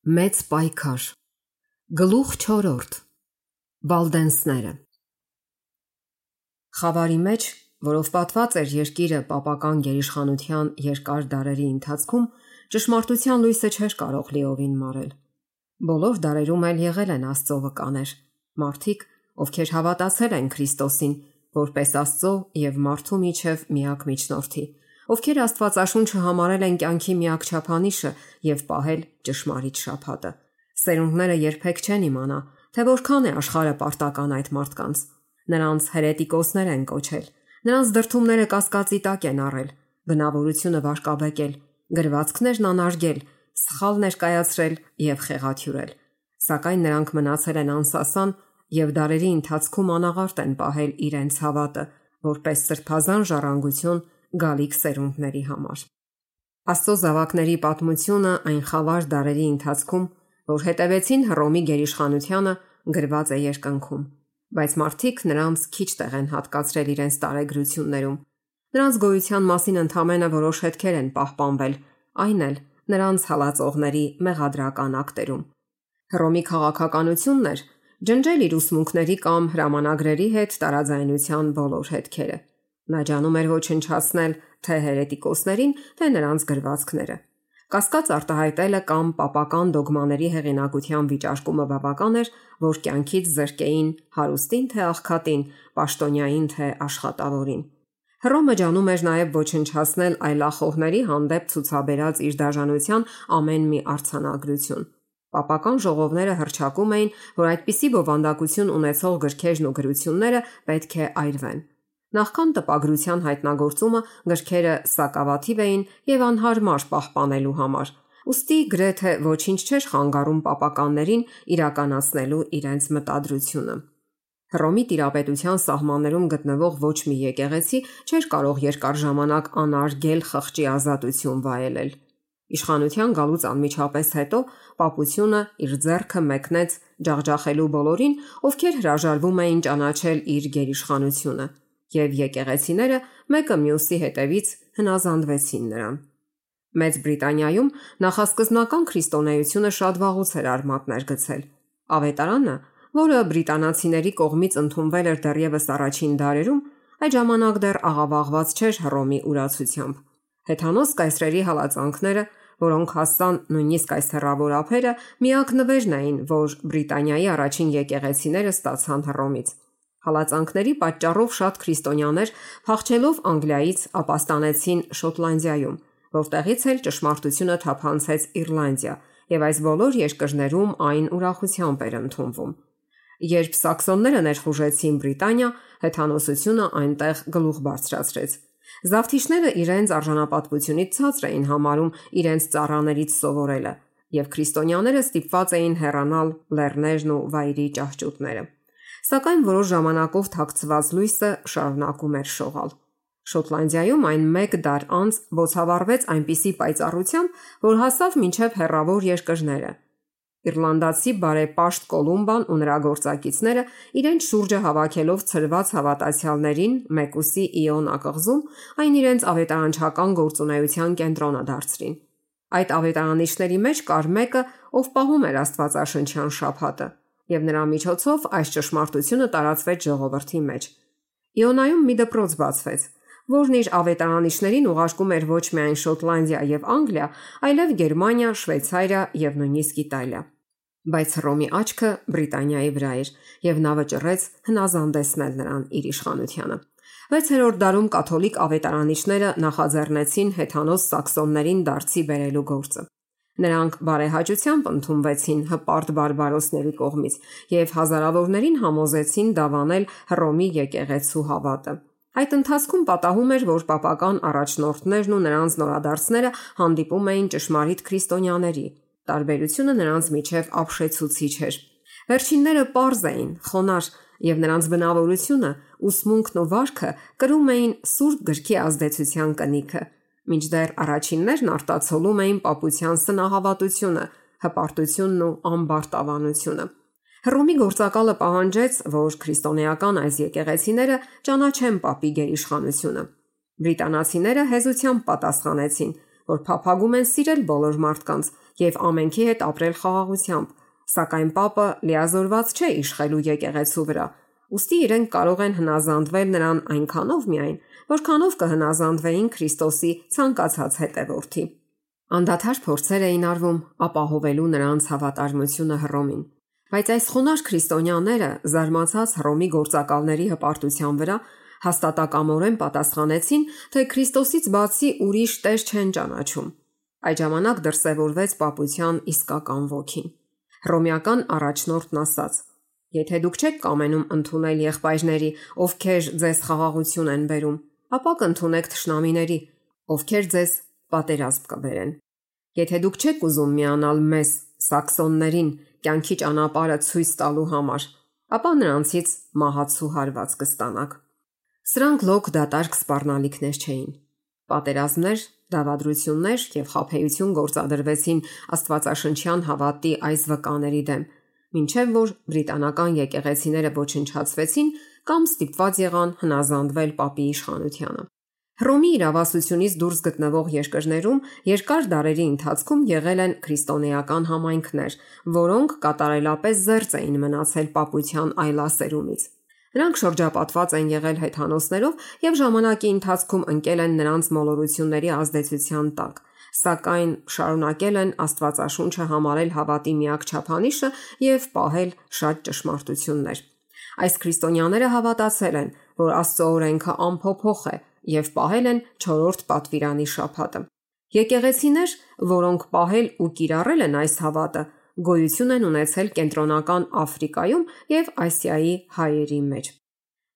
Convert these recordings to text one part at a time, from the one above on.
Մեծ պայքար Գլուխ 4 Վալդենսները Խավարի մեջ, որով պատված էր երկիրը պապական գերիշխանության երկար դարերի ընթացքում, ճշմարտության լույսը չէր կարող լիովին մարել։ Բոլոր դարերում էլ եղել են Աստծո վկաներ, մարդիկ, ովքեր հավատացել են Քրիստոսին, որպես Աստծո եւ մարդու միջև միակ միջնորդի ովքեր Աստվածաշունչը համարել են կյանքի միակ չափանիշը եւ պահել ճշմարիտ շփատը։ Սերունդները երբեք չեն իմանա, թե որքան է աշխարհը պարտական այդ մարդկանց։ Նրանց հերետիկոսներ են կոչել։ Նրանց դրթումները կասկածի տակ են առել, բնավորությունը վարկաբեկել, գրվածքներն անարգել, սխալ ներկայացրել եւ խեղաթյուրել։ Սակայն նրանք մնացել են անսասան եւ դարերի ընթացքում անաղարտ են պահել իրենց հավատը, որպես սրբազան ժառանգություն գալիք սերունդների համար։ Աստծո զավակների պատմությունը այն խավար դարերի ընթացքում, որ հետևեցին Հռոմի գերիշխանությանը, գրված է երկնքում, բայց մարդիկ նրանց քիչ տեղ են հատկացրել իրենց տարեգրություններում։ Նրանց գոյության մասին ընդհանրապես որոշ հետքեր են պահպանվել, այն էլ նրանց հալածողների մեղադրական ակտերում։ Հռոմի քաղաքականությունն էր ջնջել իր ուսմունքների կամ հրամանագրերի հետ տարաձայնության բոլոր հետքերը։ Նա ջանում էր ոչնչացնել թե հերետիկոսներին, թե նրանց գրվածքները։ Կասկած արտահայտելը կամ papական դոգմաների հեղինակության վիճարկումը բավական էր, որ կյանքից զրկեին հարուստին թե աղքատին, պաշտոնյային թե աշխատավորին։ Հռոմը ջանում էր նաև ոչնչացնել այլախոհների հանդեպ ցուցաբերած իր դաժանության ամեն մի արցանագրություն։ Պապական ժողովները հրճակում էին, որ այդպիսի բովանդակություն ունեցող գրքերն ու գրությունները պետք է այրվեն։ Նախքան տպագրության հայտնագործումը գրքերը սակավաթիվ էին եւ անհարմար պահպանելու համար։ Ոստի գրեթե ոչինչ չէր խանգարում պապականներին իրականացնելու իրենց մտադրությունը։ Հռոմի տիրապետության սահմաններում գտնվող ոչ մի եկեղեցի չէր կարող երկար ժամանակ անարգել խղճի ազատություն վայելել։ Իշխանության գալուց անմիջապես հետո պապությունը իր ձեռքը մեկնեց ջախջախելու բոլորին, ովքեր հրաժարվում էին ճանաչել իր գերիշխանությունը եւ եկեղեցիները մեկը մյուսի հետևից հնազանդվեցին նրան։ Մեծ Բրիտանիայում նախասկզնական քրիստոնեությունը շատ վաղուց էր արմատներ գցել։ Ավետարանը, որը բրիտանացիների կողմից ընդունվել էր դեռևս առաջին դարերում, այդ ժամանակ դեռ աղավաղված չէր Հռոմի ուրացությամբ։ Հեթանոս կայսրերի հալածանքները, որոնք հասան նույնիսկ այս հեռավոր ափերը, միակ նվերն էին, որ Բրիտանիայի առաջին եկեղեցիները ստացան Հռոմից։ Հալածանքների պատճառով շատ քրիստոնյաներ փախչելով Անգլիայից ապաստանեցին Շոտլանդիայում, որտեղից էլ ճշմարտությունը թափանցեց Իռլանդիա, եւ այս բոլոր երկրներում այն ուրախությամբ էր ընդունվում։ Երբ սաքսոնները ներխուժեցին Բրիտանիա, հեթանոսությունը այնտեղ գլուխ բարձրացրեց։ Զավթիչները իրենց արժանապատվությունից ցածր էին համարում իրենց ծառաներից սովորելը, եւ քրիստոնյաները ստիպված էին հեռանալ լեռներն ու վայրի ճահճուտները սակայն որոշ ժամանակով թաքցված լույսը շարունակում էր շողալ։ Շոտլանդիայում այն 1 դար անց ոցավառվեց այնպիսի պայծառությամբ, որ հասավ մինչև հեռավոր երկրները։ Իռլանդացի բարեպաշտ Կոլումբան ու նրա գործակիցները իրենց շուրջը հավաքելով ծրված հավատացյալներին Մեկուսի Իոն ակղզում այն իրենց ավետարանչական գործունեության կենտրոնը դարձրին։ Այդ ավետարանիչների մեջ կար մեկը, ով պահում էր Աստվածաշնչյան շաբաթը եւ նրա միջոցով այս ճշմարտությունը տարածվեց ժողովրդի մեջ։ Իոնայում մի դպրոց բացվեց, որն իր ավետարանիչներին ուղարկում էր ոչ միայն Շոտլանդիա եւ Անգլիա, այլև Գերմանիա, Շվեյցարիա եւ նույնիսկ Իտալիա։ Բայց Հռոմի աչքը Բրիտանիայի վրա էր եւ նա վճռեց հնազանդեցնել նրան իր իշխանությանը։ 6-րդ դարում կաթոլիկ ավետարանիչները նախաձեռնեցին հեթանոս սաքսոններին դարձի բերելու գործը։ Նրանք բարեհաճությամբ ընդունվեցին հպարտ բարբարոսների կողմից եւ հազարավորներին համոզեցին դավանել Հռոմի եկեղեցու հավատը։ Այդ ընթացքում պատահում էր, որ papական առաջնորդներն ու նրանց նորադարձները հանդիպում էին ճշմարիտ քրիստոնյաների։ Տարբերությունը նրանց միջև ապշեցուցիչ էր։ Վերջինները པարզ էին, խոնար եւ նրանց բնավորությունը, ուսմունքն ու վարքը կրում էին սուրբ գրքի ազդեցության կնիքը մինչդեռ առաջիններն արտացոլում էին papության սնահավատությունը, հպարտությունն ու ամբարտավանությունը։ Հռոմի գործակալը պահանջեց, որ քրիստոնեական այս եկեղեցիները ճանաչեն papի գերիշխանությունը։ Բրիտանացիները հեզությամբ պատասխանեցին, որ փափագում են սիրել բոլոր մարդկանց եւ ամենքի հետ ապրել խաղաղությամբ, սակայն Պապը լիազորված չէ իշխելու եկեղեցու վրա։ Ոստի իրենք կարող են հնազանդվել նրան այնքանով միայն, որքանով կհնազանդվեին Քրիստոսի ցանկացած հետևորդի։ Անդադար փորձեր էին արվում ապահովելու նրանց հավատարմությունը Հռոմին, բայց այս խոնար քրիստոնյաները զարմացած Հռոմի գործակալների հպարտության վրա հաստատակամորեն պատասխանեցին, թե Քրիստոսից բացի ուրիշ տեր չեն ճանաչում։ Այդ ժամանակ դրսևորվեց պապության իսկական ոգին։ Հռոմեական առաջնորդն ասաց. Եթե դուք չեք կամենում ընդունել եղբայրների, ովքեր ձեզ խաղաղություն են բերում, ապա կընդունեք թշնամիների, ովքեր ձեզ պատերազմ կբերեն։ Եթե դուք չեք ուզում միանալ մեզ, սաքսոններին, կյանքի ճանապարհը ցույց տալու համար, ապա նրանցից մահացու հարված կստանաք։ Սրանք լոկ դատարկ սպառնալիքներ չէին։ Պատերազմներ, դավադրություններ եւ խափեություն գործադրվեցին Աստվածաշնչյան հավատի այս վկաների դեմ, ինչեւ որ բրիտանական եկեղեցիները ոչնչացվեցին կամ ստիպված եղան հնազանդվել Պապի իշխանությանը։ Հռոմի իրավասությունից դուրս գտնվող երկրներում երկար դարերի ընթացքում եղել են քրիստոնեական համայնքներ, որոնք կատարելապես զերծ էին մնացել պապության այլասերումից։ Նրանք շրջապատված են եղել հեթանոսներով եւ ժամանակի ընթացքում ընկել են նրանց մոլորությունների ազդեցության տակ, սակայն շարունակել են Աստվածաշունչը համարել հավատի միակ չափանիշը եւ պահել շատ ճշմարտություններ։ Այս քրիստոնյաները հավատացել են, որ Աստծո օրենքը անփոփոխ է եւ պահել են 4-րդ պատվիրանի շաբաթը։ Եկեղեցիներ, որոնք պահել ու կիրառել են այս հավատը, գոյություն են ունեցել կենտրոնական Աֆրիկայում եւ Ասիայի հայերի մեջ։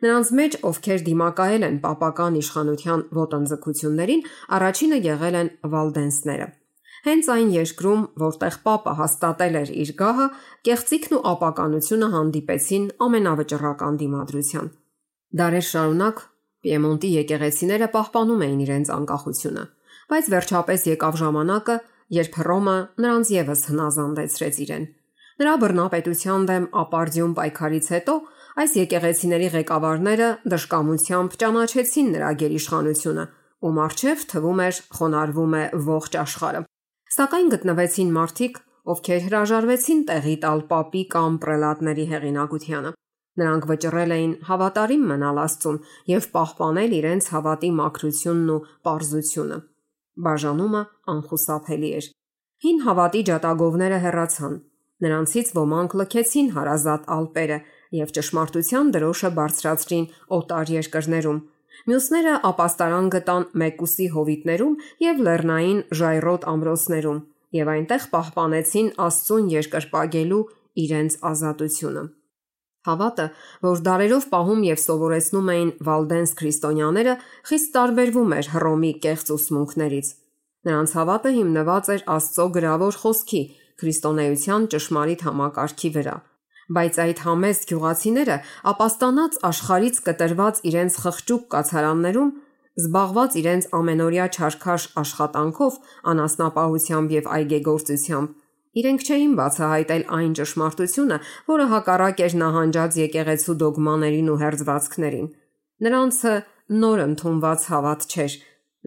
Նրանց մեջ, ովքեր դիմակայել են papական իշխանության ոտնձգություններին, առաջինը եղել են վալդենսները։ Հենց այն երկրում, որտեղ Պապը հաստատել էր իր գահը, կեղծիքն ու ապականությունը հանդիպեցին ամենավճռական դիմադրության։ Դարեր շարունակ Պիեմոնտի եկեղեցիները պահպանում էին իրենց անկախությունը, բայց վերջապես եկավ ժամանակը, երբ Հռոմը նրանց եւս հնազանդեցրեց իրեն։ Նրա բռնապետության դեմ ապարդյուն պայքարից հետո այս եկեղեցիների ղեկավարները դժկամությամբ ճանաչեցին նրա գերիշխանությունը, ում արչև թվում էր խոնարհվում է ողջ աշխարհը։ Սակայն գտնվեցին մարդիկ, ովքեր հրաժարվեցին տեղի տալ պապի կամ պրելատների հեղինակությանը։ Նրանք վճռել էին հավատարիմ մնալ Աստծուն եւ պահպանել իրենց հավատի մաքրությունն ու པարզությունը։ Բաժանումը անխուսափելի էր։ Հին հավատի ջատագովները հեռացան։ Նրանցից ոմանք լքեցին հարազատ ալպերը եւ ճշմարտության դրոշը բարձրացրին օտար երկրներում։ Մյուսները ապաստարան գտան Մեկուսի հովիտներում եւ Լեռնային ժայռոտ ամրոցներում եւ այնտեղ պահպանեցին Աստծուն երկրպագելու իրենց ազատությունը։ Հավատը, որ դարերով պահում եւ սովորեցնում էին Վալդենս քրիստոնյաները, խիստ տարբերվում էր Հռոմի կեղծ ուսմունքներից։ Նրանց հավատը հիմնված էր Աստծո գրավոր խոսքի, քրիստոնեության ճշմարիտ համակարգի վրա։ Բայց այդ համեստ գյուղացիները ապաստանած աշխարից կտրված իրենց խղճուկ կացարաններում զբաղված իրենց ամենօրյա չարքաշ աշխատանքով, անասնապահությամբ եւ այգեգործությամբ Իրենք չէին բացահայտել այն ճշմարտությունը, որը հակառակ էր նահանջած եկեղեցու դոգմաներին ու հերձվածքներին։ Նրանցը նոր ընդունված հավատ չէր։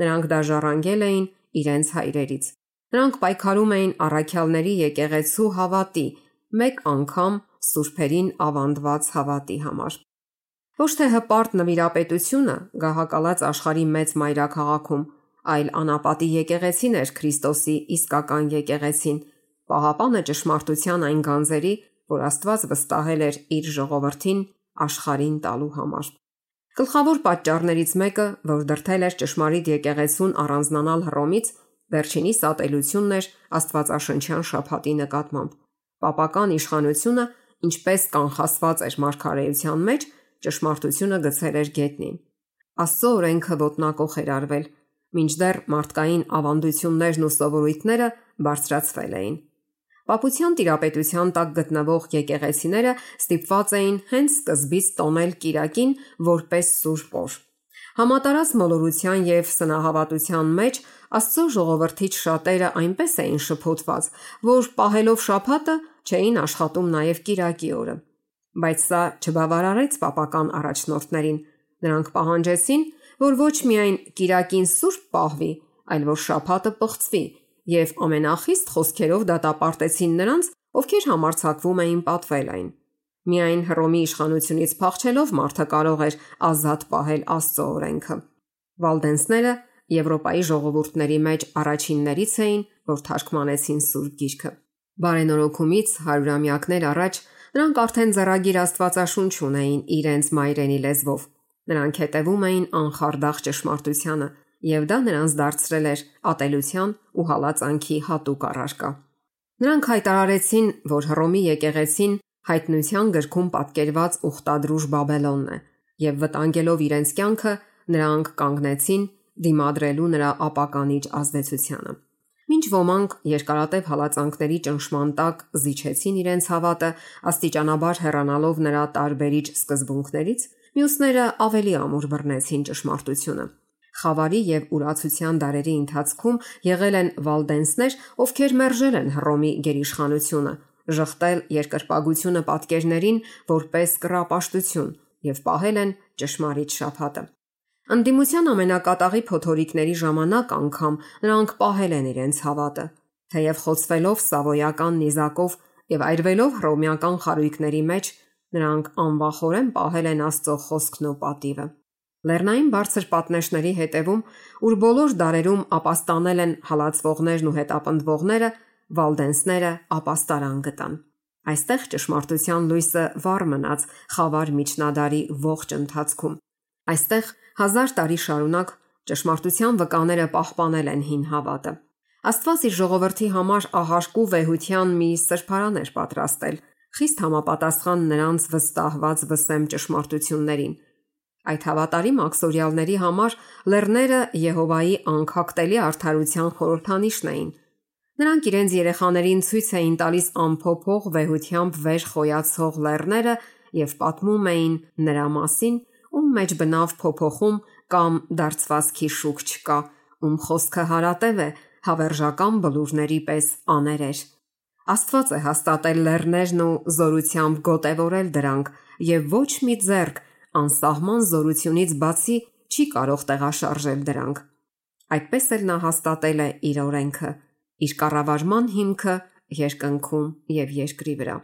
Նրանք դաժառանգել էին իրենց հայրերից։ Նրանք պայքարում էին առաքյալների եկեղեցու հավատի, մեկ անգամ սուրբերին ավանդված հավատի համար։ Ոչ թե հպարտ նվիրապետությունը գահակալած աշխարի մեծ մայրաքաղաքում, այլ անապատի եկեղեցին էր Քրիստոսի իսկական եկեղեցին, Պահապանը ճշմարտության այն գանձերի, որ Աստված վստահել էր իր ժողովրդին աշխարհին տալու համար։ Գլխավոր պատճառներից մեկը, որ դրթել էր ճշմարիտ եկեղեցուն առանձնանալ Հռոմից, վերջինիս ատելությունն էր Աստվածաշնչյան շփաթի նկատմամբ։ Պապական իշխանությունը, ինչպես կանխասված էր մարգարեության մեջ, ճշմարտությունը գցել էր գետնին։ Աստծո օրենքը ոտնակոխ էր արվել, մինչդեռ մարդկային ավանդություններն ու սովորույթները բարձրացվել էին։ Պապության տիրապետության տակ գտնվող եկեղեցիները ստիպված էին հենց սկզբից տոնել Կիրակին որպես սուրբ օր։ Համատարած մոլորության եւ սնահավատության մեջ Աստծո ժողովրդից շատերը այնպես էին շփոթված, որ պահելով շափատը չէին աշխատում նաև Կիրակի օրը։ Բայց սա չբավարարեց պապական առաջնորդներին։ Նրանք պահանջեցին, որ ոչ միայն Կիրակին սուրբ պահվի, այլ որ շափատը պղծվի, եւ ամենախիստ խոսքերով դատապարտեցին նրանց, ովքեր համարցակվում էին պատվել այն։ Միայն Հռոմի իշխանությունից փախչելով մարդը կարող էր ազատ պահել Աստծո օրենքը։ Վալդենսները Եվրոպայի ժողովուրդների մեջ առաջիններից էին, որ թարգմանեցին Սուրբ Գիրքը։ Բարենորոգումից հարյուրամյակներ առաջ նրանք արդեն զառագիր Աստվածաշունչ ունեին իրենց մայրենի լեզվով։ Նրանք հետևում էին անխարդախ ճշմարտությանը, եւ դա նրանց դարձրել էր ատելության ու հալածանքի հատուկ առարկա։ Նրանք հայտարարեցին, որ Հռոմի եկեղեցին հայտնության գրքում պատկերված ուխտադրուժ Բաբելոնն է, եւ վտանգելով իրենց կյանքը, նրանք կանգնեցին դիմադրելու նրա ապականիչ ազդեցությանը։ Մինչ ոմանք երկարատև հալածանքների ճնշման տակ զիջեցին իրենց հավատը, աստիճանաբար հեռանալով նրա տարբերիչ սկզբունքներից, մյուսները ավելի ամուր բռնեցին ճշմարտությունը։ Խավարի եւ ուրացության դարերի ընթացքում եղել են վալդենսներ, ովքեր մերժել են Հռոմի գերիշխանությունը, ժխտել երկրպագությունը պատկերներին որպես կռապաշտություն եւ պահել են ճշմարիտ շփհատը։ Անդիմության ամենակատաղի փոթորիկների ժամանակ անգամ նրանք պահել են իրենց հավատը, թեև խոցվելով սավոյական նիզակով եւ այրվելով հռոմեական խարույկների մեջ, նրանք անվախորեն պահել են Աստծո խոսքն ու պատիվը։ Լեռնային բարձր պատնեշների հետևում, ուր բոլոր դարերում ապաստանել են հալածվողներն ու հետապնդվողները, վալդենսները ապաստարան գտան։ Այստեղ ճշմարտության լույսը վառ մնաց խավար միջնադարի ողջ ընթացքում։ Այստեղ հազար տարի շարունակ ճշմարտության վկաները պահպանել են հին հավատը։ Աստված իր ժողովրդի համար ահաշկու վեհության մի սրբարան էր պատրաստել, խիստ համապատասխան նրանց վստահված վսեմ ճշմարտություններին Այդ հավատարիմ աքսորիալների համար լեռները Եհովայի անկախտելի արդարության խորհրդանիշն էին։ Նրանք իրենց երեխաներին ցույց էին տալիս ամփոփող վեհությամբ վեր խոյացող լեռները եւ պատմում էին նրա մասին, ում մեջ բնավ փոփոխում կամ դարձվածքի շուկ չկա, ում խոսքը հարատև է հավերժական բլուրների պես աներեր։ Աստված է հաստատել լեռներն ու զորությամբ գոտևորել դրանք եւ ոչ մի ձեռք անսահման զորությունից բացի չի կարող տեղաշարժել դրանք։ Այդպես էլ նա հաստատել է իր օրենքը, իր կառավարման հիմքը երկնքում եւ երկրի վրա։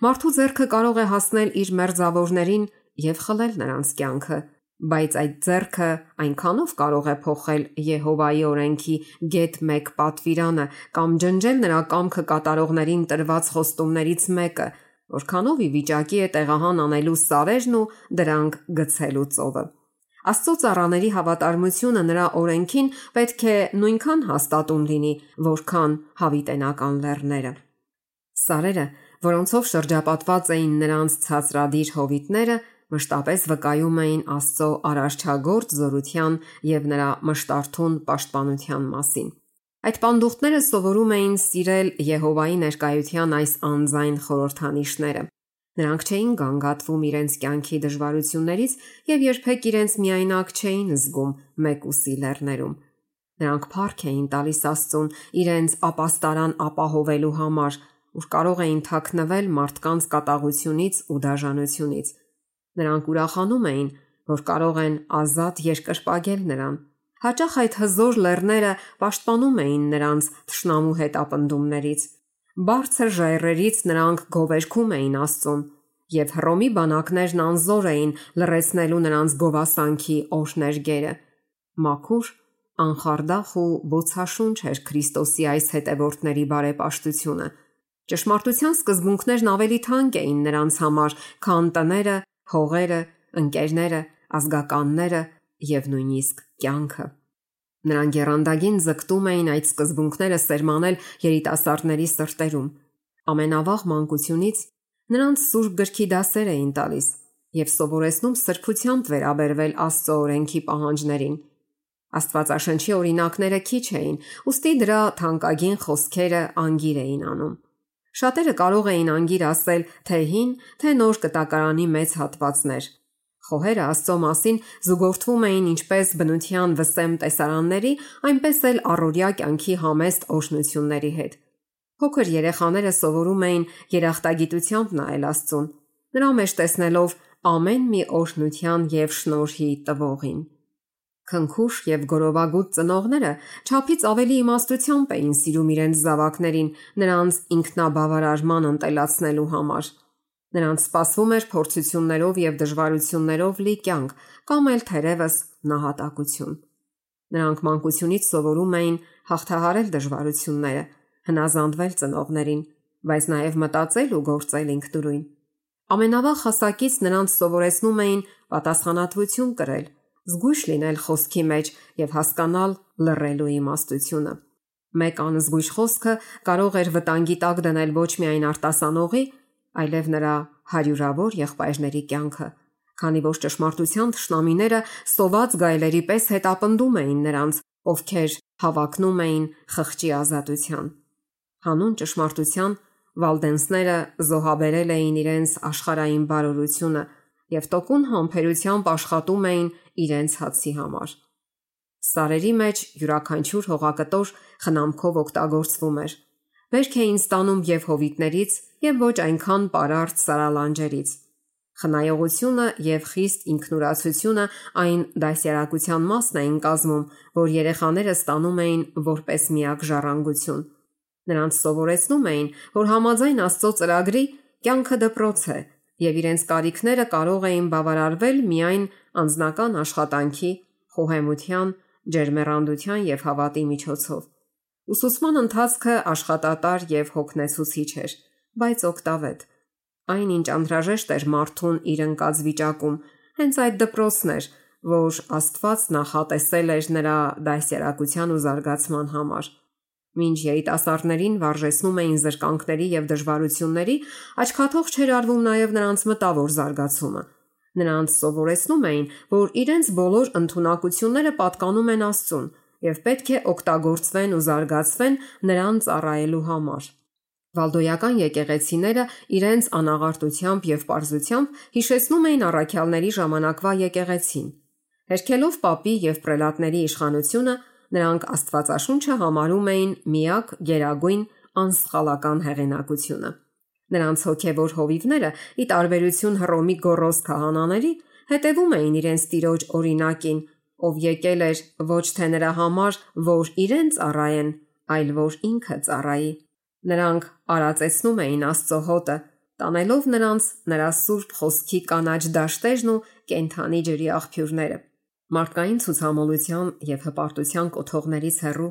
Մարդու ձեռքը կարող է հասնել իր մերձավորներին եւ խլել նրանց կյանքը, բայց այդ ձեռքը այնքանով կարող է փոխել Եհովայի օրենքի գետ 1 պատվիրանը կամ ջնջել նրա կամքը կատարողներին տրված խոստումներից մեկը, որքանով ի վիճակի է տեղահան անելու սարերն ու դրանք գցելու ծովը։ Աստծո ծառաների հավատարմությունը նրա օրենքին պետք է նույնքան հաստատուն լինի, որքան հավիտենական լեռները։ Սարերը, որոնցով շրջապատված էին նրանց ցածրադիր հովիտները, մշտապես վկայում էին Աստծո արարչագործ զորության եւ նրա մշտարթուն պաշտպանության մասին։ Այդ պանդուխտները սովորում էին սիրել Եհովայի ներկայության այս անձայն խորհրդանիշները։ Նրանք չէին գանգատվում իրենց կյանքի դժվարություններից եւ երբեք իրենց միայնակ չէին զգում մեկուսի լեռներում։ Նրանք փառք էին տալիս Աստծուն իրենց ապաստարան ապահովելու համար, որ կարող էին թաքնվել մարդկանց կատաղությունից ու դաժանությունից։ Նրանք ուրախանում էին, որ կարող են ազատ երկրպագել նրան Հաճախ այդ հզոր լեռները պաշտպանում էին նրանց թշնամու հետապնդումներից։ Բարձր ժայռերից նրանք գովերքում էին Աստծուն, եւ Հռոմի բանակներն անզոր էին լրացնելու նրանց գովասանքի օրհներգերը։ Մաքուր, անխարդախ ու ոցաշունչ էր Քրիստոսի այս հետևորդների բարեպաշտությունը։ Ճշմարտության սկզբունքներն ավելի թանկ էին նրանց համար, քան տները, հողերը, ընկերները, ազգականները եւ նույնիսկ կյանքը։ Նրանք երանդագին զգտում էին այդ սկզբունքները սերմանել երիտասարդների սրտերում։ Ամենավաղ մանկությունից նրանց սուրբ գրքի դասեր էին տալիս եւ սովորեցնում սրբությամբ վերաբերվել Աստծո օրենքի պահանջներին։ Աստվածաշնչի օրինակները քիչ էին, ուստի դրա թանկագին խոսքերը անգիր էին անում։ Շատերը կարող էին անգիր ասել թե հին, թե նոր կտակարանի մեծ հատվածներ, Խոհերը Աստծո մասին զուգորդվում էին ինչպես բնության վսեմ տեսարանների, այնպես էլ առօրյա կյանքի համեստ օշնությունների հետ։ Փոքր երեխաները սովորում էին երախտագիտությամբ նայել Աստծուն, նրա մեջ տեսնելով ամեն մի օշնության եւ շնորհի տվողին։ Քնքուշ եւ գորովագուտ ծնողները ճափից ավելի իմաստությամբ էին սիրում իրենց զավակներին նրանց ինքնաբավարարման ընտելացնելու համար։ Նրանց սպասվում էր փորձություններով եւ դժվարություններով լի կյանք կամ էլ թերևս նահատակություն։ Նրանք մանկությունից սովորում էին հաղթահարել դժվարությունները, հնազանդվել ծնողներին, բայց նաև մտածել ու գործել ինքնուրույն։ Ամենավաղ հասակից նրանց սովորեցնում էին պատասխանատվություն կրել, զգույշ լինել խոսքի մեջ եւ հասկանալ լռելու իմաստությունը։ Մեկ անզգույշ խոսքը կարող էր վտանգի տակ դնել ոչ միայն արտասանողի, այլև նրա հարյուրավոր եղբայրների կյանքը, քանի որ ճշմարտության ճշնամիները սոված գայլերի պես հետապնդում էին նրանց, ովքեր հավակնում էին խղճի ազատության։ Հանուն ճշմարտության Վալդենսները զոհաբերել էին իրենց աշխարհային բարօրությունը եւ տոկուն համբերությամբ աշխատում էին իրենց հացի համար։ Սարերի մեջ յուրաքանչյուր հողակտոր խնամքով օգտագործվում էր։ Վերք էին ստանում եւ հովիտներից եւ ոչ այնքան պարարտ սարալանջերից։ Խնայողությունը եւ խիստ ինքնուրացությունը այն դասյարակության մասն էին կազմում, որ երեխաները ստանում էին որպես միակ ժառանգություն։ Նրանց սովորեցնում էին, որ համաձայն Աստծո ծրագրի կյանքը դպրոց է եւ իրենց կարիքները կարող էին բավարարվել միայն անznական աշխատանքի, խոհեմության, ջերմեռանդության եւ հավատի միջոցով։ Ուսուցման ընթացքը աշխատատար եւ հոգնեցուցիչ էր, բայց օգտավետ։ Այնինչ անհրաժեշտ էր մարդուն իր ընկած վիճակում, հենց այդ դպրոցն էր, որ Աստված նախատեսել էր նրա դասերակցության ու զարգացման համար։ Մինչ երիտասարդներին վարժեցնում էին զրկանքների եւ դժվարությունների, աչքաթող չէր արվում նաեւ նրանց մտավոր զարգացումը։ Նրանց սովորեցնում էին, որ իրենց բոլոր ընտունակությունները պատկանում են Աստծուն եւ պետք է օգտագործվեն ու զարգացվեն նրան ծառայելու համար։ Վալդոյական եկեղեցիները իրենց անաղարտությամբ եւ པարզությամբ հիշեցնում էին առաքյալների ժամանակվա եկեղեցին։ Հերքելով papի եւ պրելատների իշխանությունը Նրանք Աստվածաշունչը համարում էին միակ գերագույն անսխալական հեղինակությունը։ Նրանց հոգևոր հովիվները՝ ի տարբերություն Հռոմի գորոս քահանաների, հետևում էին իրենց տիրոջ օրինակին, ով եկել էր ոչ թե նրա համար, որ իրեն ծառայեն, այլ որ ինքը ծառայի։ Նրանք արածեցնում էին Աստծո հոտը, տանելով նրանց նրա սուրբ խոսքի կանաչ դաշտերն ու կենթանի ջրի աղբյուրները մարդկային ցուցամոլության եւ հպարտության կոթողներից հեռու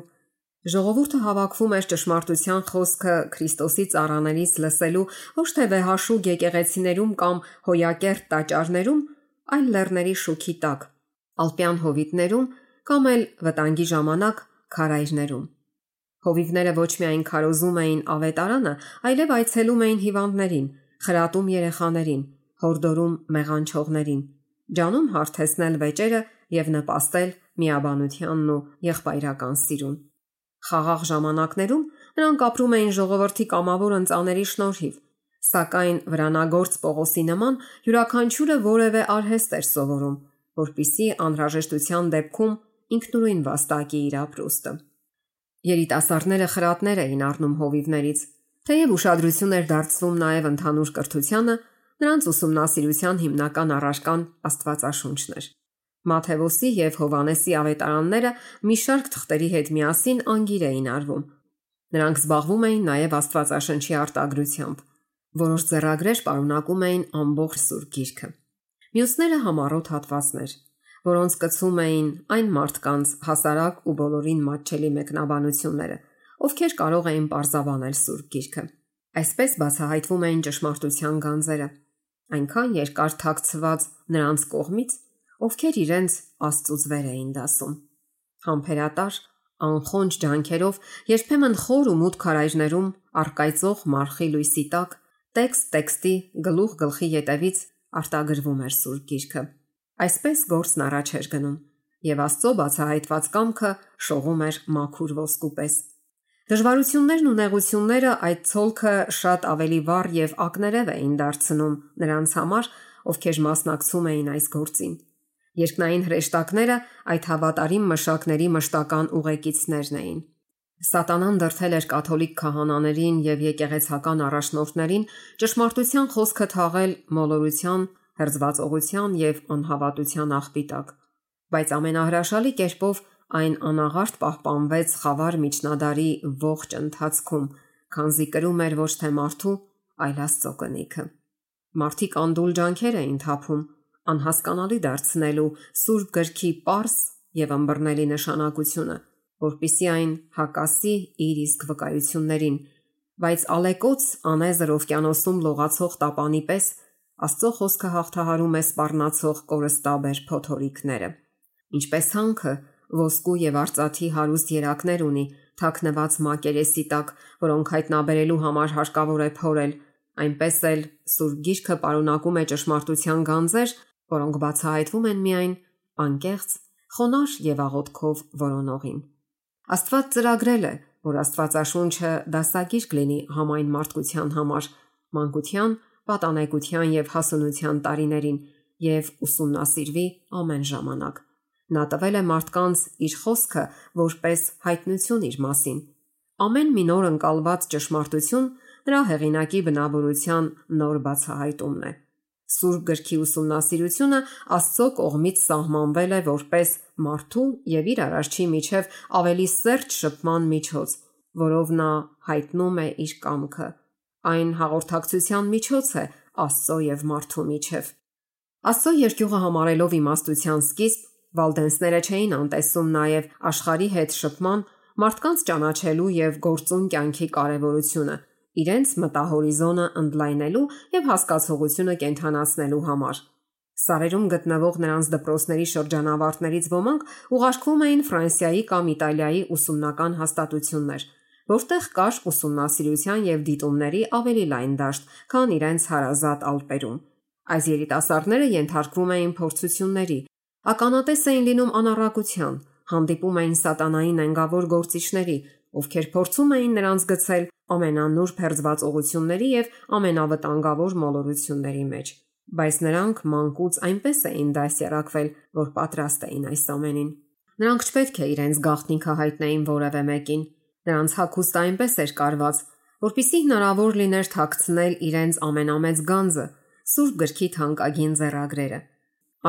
ժողովուրդը հավաքվում էր ճշմարտության խոսքը Քրիստոսի ծառաներից լսելու ոչ թե վեհաշուկ եկեղեցիներում կամ հոյակերտ տաճարներում, այլ լեռների շուքի տակ, ալպյան հովիտներում կամ էլ վտանգի ժամանակ քարայրներում։ Հովիվները ոչ միայն քարոզում էին ավետարանը, այլև այցելում էին հիվանդներին, խրատում երեխաներին, հորդորում մեղանչողներին, ջանում հարթեցնել վեճերը եւ նպաստել միաբանությանն ու եղբայրական սիրուն։ Խաղաղ ժամանակներում նրանք ապրում էին ժողովրդի կամավոր ընծաների շնորհիվ, սակայն վրանագործ Պողոսի նման յուրաքանչյուրը որևէ արհեստ էր սովորում, որpիսի անհրաժեշտության դեպքում ինքնուրույն վաստակի իր ապրուստը։ Երիտասարդները խրատներ էին առնում հովիվներից, թեև ուշադրություն էր դարձվում նաև ընդհանուր կրթությանը, նրանց ուսումնասիրության հիմնական առարկան Աստվածաշունչն էր։ Մաթեոսի եւ Հովանեսի ավետարանները մի շարք թղթերի հետ միասին անգիր էին արվում։ Նրանք զբաղվում էին նաև Աստվածաշնչի արտագրությամբ, որոշ ձեռագրեր պարունակում էին ամբողջ Սուրբ Գիրքը։ Մյուսները համառոտ հատվածներ, որոնց կցում էին այն մարդկանց հասարակ ու բոլորին մատչելի մեկնաբանությունները, ովքեր կարող էին parzavanել Սուրբ Գիրքը։ Այսպես բացահայտվում էին ճշմարտության գանձերը, այնքան երկար թաքցված նրանց կողմից, ովքեր իրենց Աստծուց վեր էին դասում։ Համբերատար, անխոնջ ջանքերով, երբեմն խոր ու մութ քարայրներում արկայծող մարխի լույսի տակ տեքստ տեքստի գլուխ գլխի ետևից արտագրվում էր Սուրբ Գիրքը։ Այսպես գործն առաջ էր գնում, եւ Աստծո բացահայտված կամքը շողում էր մաքուր ոսկու պես։ Դժվարություններն ու նեղությունները այդ ցոլքը շատ ավելի վառ եւ ակներև էին դարձնում նրանց համար, ովքեր մասնակցում էին այս գործին։ Երկնային հրեշտակները այդ հավատարիմ մշակների մշտական ուղեկիցներն էին։ Սատանան դրթել էր կաթոլիկ քահանաներին եւ եկեղեցական առաջնորդներին ճշմարտության խոսքը թաղել մոլորության, հերձվածողության եւ անհավատության աղբիտակ։ բայց ամենահրաշալի կերպով այն անաղարտ պահպանվեց խավար միջնադարի ողջ ընթացքում, քանզի կրում էր ոչ թե մարդու, այլ Աստծո կնիքը։ Մարդիկ անդուլ ջանքեր էին թափում անհասկանալի դարձնելու Սուրբ գրքի པարս եւ ըմբռնելի նշանակությունը, որpիսի այն հակասի իր իսկ վկայություններին, բայց ալեկոց անեզր օվկիանոսում լողացող տապանի պես Աստծո խոսքը հաղթահարում է սпарնացող կորստաբեր փոթորիկները։ Ինչպես հանքը ոսկու եւ արծաթի հարուստ երակներ ունի, թաքնված մակերեսի տակ, որոնք հայտնաբերելու համար հարկավոր է փորել, այնպես էլ Սուրբ Գիրքը պարունակում է ճշմարտության գանձեր, որոնք բացահայտվում են միայն անկեղծ, խոնարհ եւ աղոթքով որոնողին։ Աստված ծրագրել է, որ Աստվածաշունչը դասագիր կլինի համայն մարդկության համար, մանկության պատանեկության եւ հասունության տարիներին եւ ուսումնասիրվի ամեն ժամանակ։ Նա տվել է մարդկանց իր խոսքը որպես հայտնություն իր մասին։ Ամեն մի նոր ընկալված ճշմարտություն նրա հեղինակի բնավորության նոր բացահայտումն է։ Սուրբ գրքի ուսումնասիրությունը Աստծո կողմից սահմանվել է որպես մարդու եւ իր արարչի միջև ավելի սերտ շփման միջոց, որով նա հայտնում է իր կամքը։ Այն հաղորդակցության միջոց է Աստծո եւ մարդու միջև։ Աստծո երկյուղը համարելով իմաստության սկիզբ, Վալդենսները չէին անտեսում նաև աշխարհի հետ շփման, մարդկանց ճանաչելու եւ գործուն կյանքի կարեւորությունը, իրենց մտահորիզոնը ընդլայնելու եւ հասկացողությունը կենթանացնելու համար։ Սարերում գտնվող նրանց դպրոցների շրջանավարտներից ոմանք ուղարկվում էին Ֆրանսիայի կամ Իտալիայի ուսումնական հաստատություններ, որտեղ կար ուսումնասիրության եւ դիտումների ավելի լայն դաշտ, քան իրենց հարազատ Ալպերում։ Այս երիտասարդները ենթարկվում էին փորձությունների, Ականատես էին լինում անառակության, հանդիպում էին սատանայի նենգավոր գործիչների, ովքեր փորձում էին նրանց գցել ամենանուր փերձվածողությունների եւ ամենավտանգավոր մոլորությունների մեջ։ Բայց նրանք մանկուց այնպես էին դասյարակվել, որ պատրաստ էին այս ամենին։ Նրանք չպետք է իրենց գաղտնիքը հայտնեին որևէ մեկին։ Նրանց հակոստը այնպես էր կարված, որpիսի հնարավոր լիներ թաքցնել իրենց ամենամեծ գանձը՝ Սուրբ գրքի թանկագին ձեռագրերը։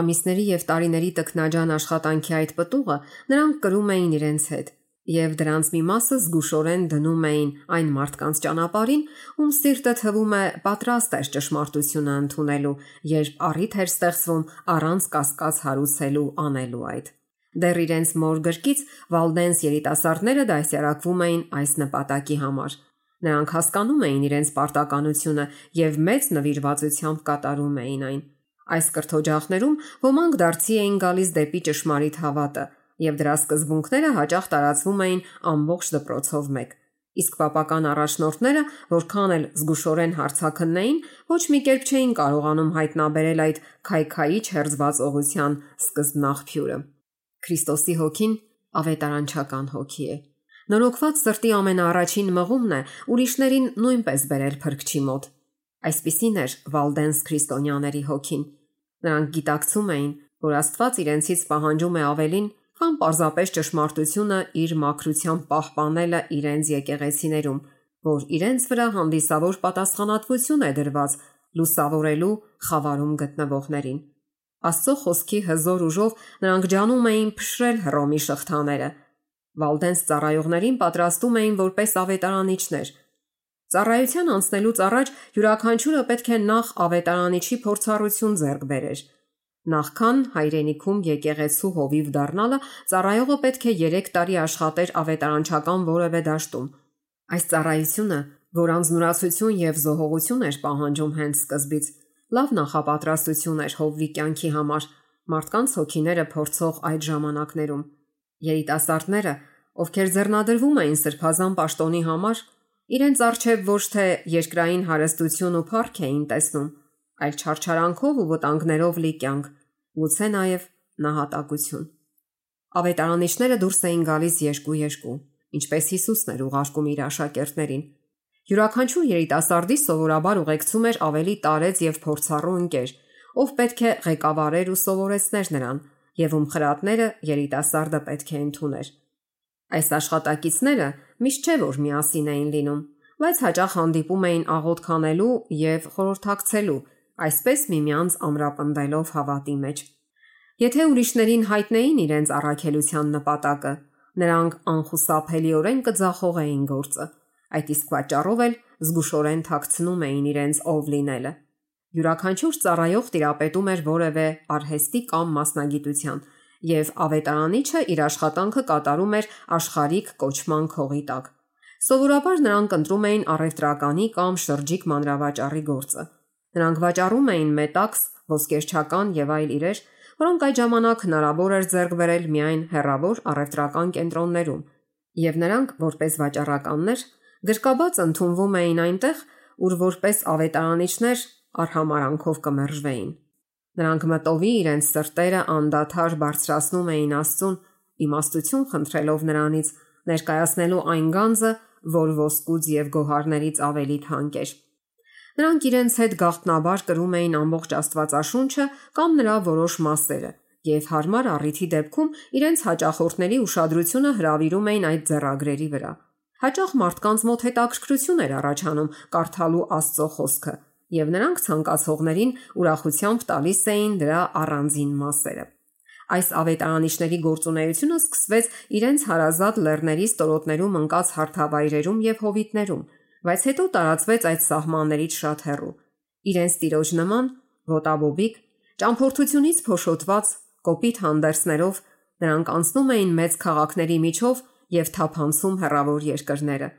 Ամիսների եւ տարիների տքնաջան աշխատանքի այդ պտուղը նրանք կրում էին իրենց հետ եւ դրանց մի մասը զգուշորեն դնում էին այն մարդկանց ճանապարհին, ում սիրտը թվում է պատրաստ էր ճշմարտությունը ընդունելու, երբ առիթ էր ստեղծվում առանց կասկած հարուցելու անելու այդ։ Դեռ իրենց մոր գրկից Վալդենս երիտասարդները դասյարակվում էին այս նպատակի համար։ Նրանք հասկանում էին իրենց պարտականությունը եւ մեծ նվիրվածությամբ կատարում էին այն։ Այս կրթօջախներում ոմանք դարձի էին գալիս դեպի ճշմարիտ հավատը, եւ դրա սկզբունքները հաճախ տարածվում էին ամբողջ դպրոցով մեկ։ Իսկ պապական առաջնորդները, որքան էլ զգուշորեն հարցակննեին, ոչ մի կերպ չէին կարողանում հայտնաբերել այդ քայքայիչ հերձվածողության սկզբնաղբյուրը։ Քրիստոսի հոգին ավետարանչական հոգի է։ Նորոգված սրտի ամենաառաջին մղումն է ուրիշներին նույնպես բերել փրկչի մոտ։ Այսպիսին էր Վալդենս քրիստոնյաների հոգին։ Նրանք գիտակցում էին, որ Աստված իրենցից պահանջում է ավելին, քան պարզապես ճշմարտությունը իր մաքրությամբ պահպանելը իրենց եկեղեցիներում, որ իրենց վրա հանդիսավոր պատասխանատվություն է դրված լուսավորելու խավարում գտնվողներին։ Աստծո խոսքի հզոր ուժով նրանք ջանում էին փշրել Հռոմի շղթաները։ Վալդենս ծառայողներին պատրաստում էին որպես ավետարանիչներ, Ծառայության անցնելուց առաջ յուրաքանչյուրը պետք է նախ ավետարանիչի փորձառություն ձեռք բերեր։ Նախքան հայրենիքում եկեղեցու հովիվ դառնալը ծառայողը պետք է 3 տարի աշխատեր ավետարանչական որևէ դաշտում։ Այս ծառայությունը, որ անznուրացություն եւ զոհողություն էր պահանջում հենց սկզբից, լավ նախապատրաստություն էր հովվի կյանքի համար մարդկանց հոգիները փորձող այդ ժամանակներում։ Երիտասարդները, ովքեր ձեռնադրվում էին սրբազան պաշտոնի համար, Իրենց արչև ոչ թե երկրային հարստություն ու փառք էին տեսնում, այլ չարչարանքով ու վտանգներով լի կյանք, գուցե նաև նահատակություն։ Ավետարանիչները դուրս էին գալիս երկու-երկու, ինչպես Հիսուսն էր ուղարկում իր աշակերտներին։ Յուրաքանչյուր երիտասարդի սովորաբար ուղեկցում էր ավելի տարեց եւ փորձառու ընկեր, ով պետք է ղեկավարեր ու սովորեցներ նրան, եւ ում խրատները երիտասարդը պետք է ընդուներ։ Այս աշխատակիցները միշտ չէ որ միասին էին լինում, բայց հաճախ հանդիպում էին աղոթքանելու եւ խորհրդակցելու, այսպես միմյանց ամրապնդելով հավատի մեջ։ Եթե ուրիշներին հայտնեին իրենց առաքելության նպատակը, նրանք անխուսափելիորեն կձախողեին գործը։ Այդ իսկ պատճառով էլ զգուշորեն թաքցնում էին իրենց ով լինելը։ Յուրաքանչյուր ծառայող տիրապետում էր որևէ արհեստի կամ մասնագիտության, եւ ավետարանիչը իր աշխատանքը կատարում էր աշխարհիկ կոչման քողի տակ։ Սովորաբար նրանք ընտրում էին առևտրականի կամ շրջիկ մանրավաճառի գործը։ Նրանք վաճառում էին մետաքս, ոսկերչական եւ այլ իրեր, որոնք այդ ժամանակ հնարավոր էր ձեռք բերել միայն հերավոր առևտրական կենտրոններում, եւ նրանք, որպես վաճառականներ, գրկաբաց ընդունվում էին այնտեղ, ուր որպես ավետարանիչներ արհամարանքով կմերժվեին։ Նրանք մտովի իրենց սրտերը անդադար բարձրացնում էին Աստծուն, իմաստություն խնդրելով նրանից, ներկայացնելու այն գանձը, որ ոսկուց եւ գոհարներից ավելի թանկ էր։ Նրանք իրենց հետ գաղտնաբար կրում էին ամբողջ Աստվածաշունչը կամ նրա որոշ մասերը եւ հարմար առիթի դեպքում իրենց հաճախորդների ուշադրությունը հravirում էին այդ ձեռագրերի վրա։ Հաճախ մարդկանց մոտ հետաքրքրություն էր առաջանում կարդալու Աստծո խոսքը, եւ նրանք ցանկացողներին ուրախությամբ տալիս էին դրա առանձին մասերը։ Այս ավետարանիչների գործունեությունը սկսվեց իրենց հարազատ լեռների ստորոտներում ընկած հարթավայրերում եւ հովիտներում, բայց հետո տարածվեց այդ սահմաններից շատ հեռու։ Իրենց տիրոջ նման ոտաբոբիկ ճամփորդությունից փոշոտված կոպիտ հանդերսներով նրանք անցնում էին մեծ քաղաքների միջով եւ թափանցում հեռավոր երկրները։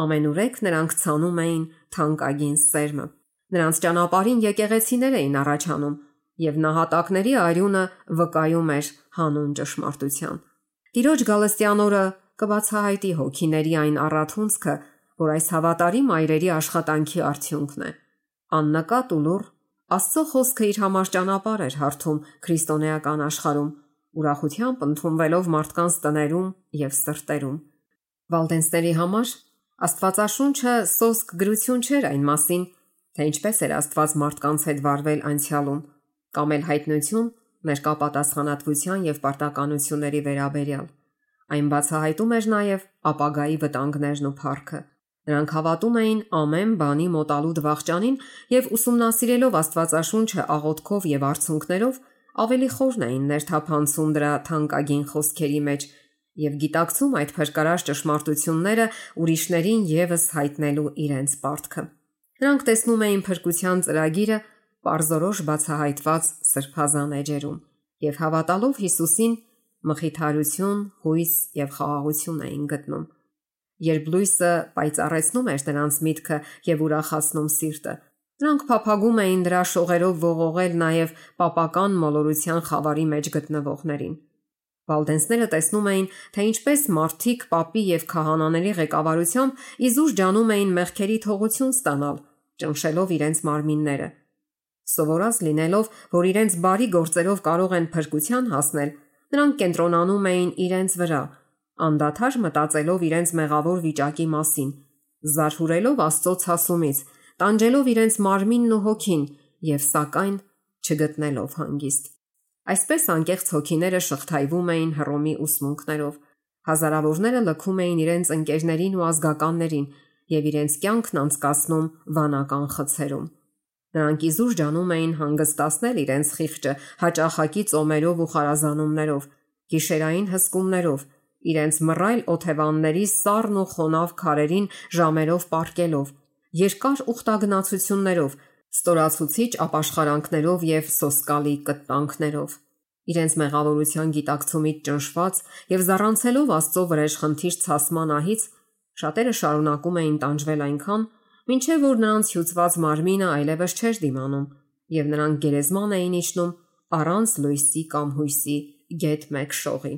Ամենուրեք նրանք ցանում էին թանկագին սերմը։ Նրանց ճանապարհին եկեղեցիներ էին առաջանում, եւ նահատակների արյունը վկայում էր հանուն ճշմարտության։ Տիրոջ Գալստյան օրը կբացահայտի հոգիների այն առաթունցքը, որ այս հավատարիմ այրերի աշխատանքի արդյունքն է։ Աննկատ ու լուր Աստծո խոսքը իր համար ճանապարհ էր հարթում քրիստոնեական աշխարհում, ուրախությամբ ընդունվելով մարդկանց տներում եւ սրտերում։ Վալդենսների համար Աստվածաշունչը սոսկ գրություն չէր այն մասին, թե ինչպես էր Աստված մարդկանց հետ վարվել անցյալում, կամ էլ հայտնություն ներկա պատասխանատվության եւ պարտականությունների վերաբերյալ։ Այն բացահայտում էր նաեւ ապագայի վտանգներն ու փառքը։ Նրանք հավատում էին ամեն բանի մոտալու դվախճանին եւ ուսումնասիրելով Աստվածաշունչը աղոթքով եւ արցունքներով ավելի խորն էին ներթափանցում դրա թանկագին խոսքերի մեջ եւ գիտակցում այդ փրկարար ճշմարտությունները ուրիշներին եւս հայտնելու իրենց պարտքը։ Նրանք տեսնում էին փրկության ծրագիրը parzorosh բացահայտված սրբազան էջերում եւ հավատալով Հիսուսին մխիթարություն, հույս եւ խաղաղություն էին գտնում։ Երբ լույսը պայծառեցնում էր նրանց միտքը եւ ուրախացնում սիրտը, նրանք փափագում էին դրա շողերով ողողել նաեւ papական մոլորության խավարի մեջ գտնվողներին։ Վալդենսները տեսնում էին, թե ինչպես մարդիկ papի եւ քահանաների ղեկավարությամբ իզուր ջանում էին մեղքերի թողություն ստանալ ճնշելով իրենց մարմինները։ Սովորած լինելով, որ իրենց բարի գործերով կարող են փրկության հասնել, նրանք կենտրոնանում էին իրենց վրա, անդադար մտածելով իրենց մեղավոր վիճակի մասին, զարհուրելով Աստծո ցասումից, տանջելով իրենց մարմինն ու հոգին եւ սակայն չգտնելով հանգիստ։ Այսպես անկեղծ հոգիները շղթայվում էին հռոմի ուսմունքներով։ Հազարավորները լքում էին իրենց ընկերներին ու ազգականներին եւ իրենց կյանքն անցկасնում վանական խցերում։ Նրանք իզուր ջանում էին հանգստացնել իրենց խիղճը հաճախակի ծոմերով ու խարազանումներով, գիշերային հսկումներով, իրենց մռայլ օթևանների սառն ու խոնավ քարերին ժամերով պարկելով, երկար ուխտագնացություններով, ստորացուցիչ ապաշխարանքներով եւ սոսկալի կտանքներով իրենց մեղավորության գիտակցումից ճնշված եւ զառանցելով Աստծո վրեժ խնդիր ցասման ահից Շատերը շարունակում էին տանջվել այնքան, մինչև որ նրանց հյուծված մարմինը այլևս չէր դիմանում, եւ նրանք գերեզման էին իջնում առանց լույսի կամ հույսի գետ մեկ շողի։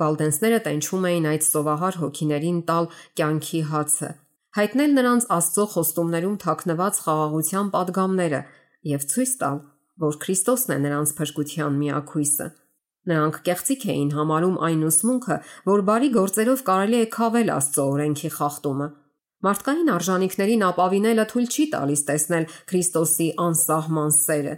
Վալդենսները տենչում էին այդ սովահար հոգիներին տալ կյանքի հացը, հայտնել նրանց Աստծո խոստումներում թաքնված խաղաղության падգամները եւ ցույց տալ, որ Քրիստոսն է նրանց փրկության միակ հույսը։ Նրանք կեղծիք էին համարում այն ուսմունքը, որ բարի գործերով կարելի է խավել Աստծո օրենքի խախտումը։ Մարդկային արժանինքներին ապավինելը թույլ չի տալիս տեսնել Քրիստոսի անսահման սերը։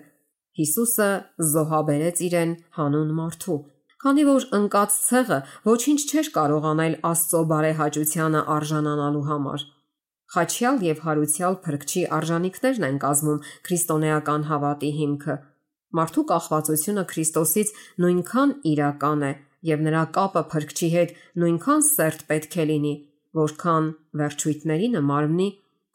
Հիսուսը զոհաբերեց իրեն հանուն մարդու, քանի որ ընկած ցեղը ոչինչ չէր կարող անել Աստծո բարեհաճությանը արժանանալու համար։ Խաչյալ եւ հարուցյալ փրկչի արժանինքներն են կազմում քրիստոնեական հավատի հիմքը։ Մարդու կախվածությունը Քրիստոսից նույնքան իրական է եւ նրա կապը փրկչի հետ նույնքան սերտ պետք է լինի, որքան վերջույթներինը մարմնի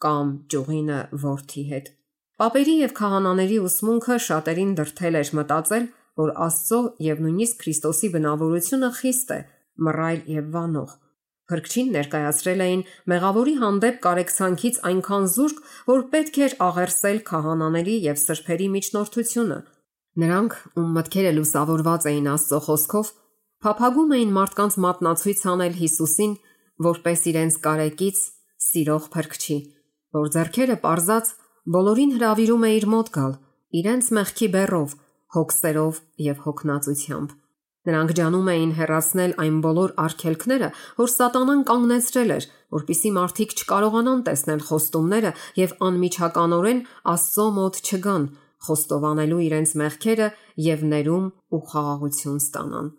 կամ ճյուղինը ворթի հետ։ Պապերի եւ քահանաների ուսմունքը շատերին դրթել էր մտածել, որ Աստծո եւ նույնիսկ Քրիստոսի բնավորությունը խիստ է, մռայլ եւ վանող Գրքչին ներկայացրել էին մեղավորի հանդեպ կարեկցանքից այնքան զուրկ, որ պետք էր աղերսել քահանաների եւ սրբերի միջնորդությունը։ Նրանք, ում մտքերը լուսավորված էին Աստծո խոսքով, փափագում էին մարդկանց մատնացույց անել Հիսուսին, որպես իրենց կարեկից սիրող փրկչի, որ зерքերը པարզած բոլորին հravirում է իր մոտ գալ, իրենց մեղքի բեռով, հոգսերով եւ հոգնածությամբ։ Նրանք ջանում էին հեռացնել այն բոլոր արգելքները, որ Սատանան կանգնեցրել էր, որpիսի մարդիկ չկարողանան տեսնել խոստումները եւ անմիջականորեն Աստծո մոտ չգան, խոստովանելու իրենց մեղքերը եւ ներում ու խաղաղություն ստանան։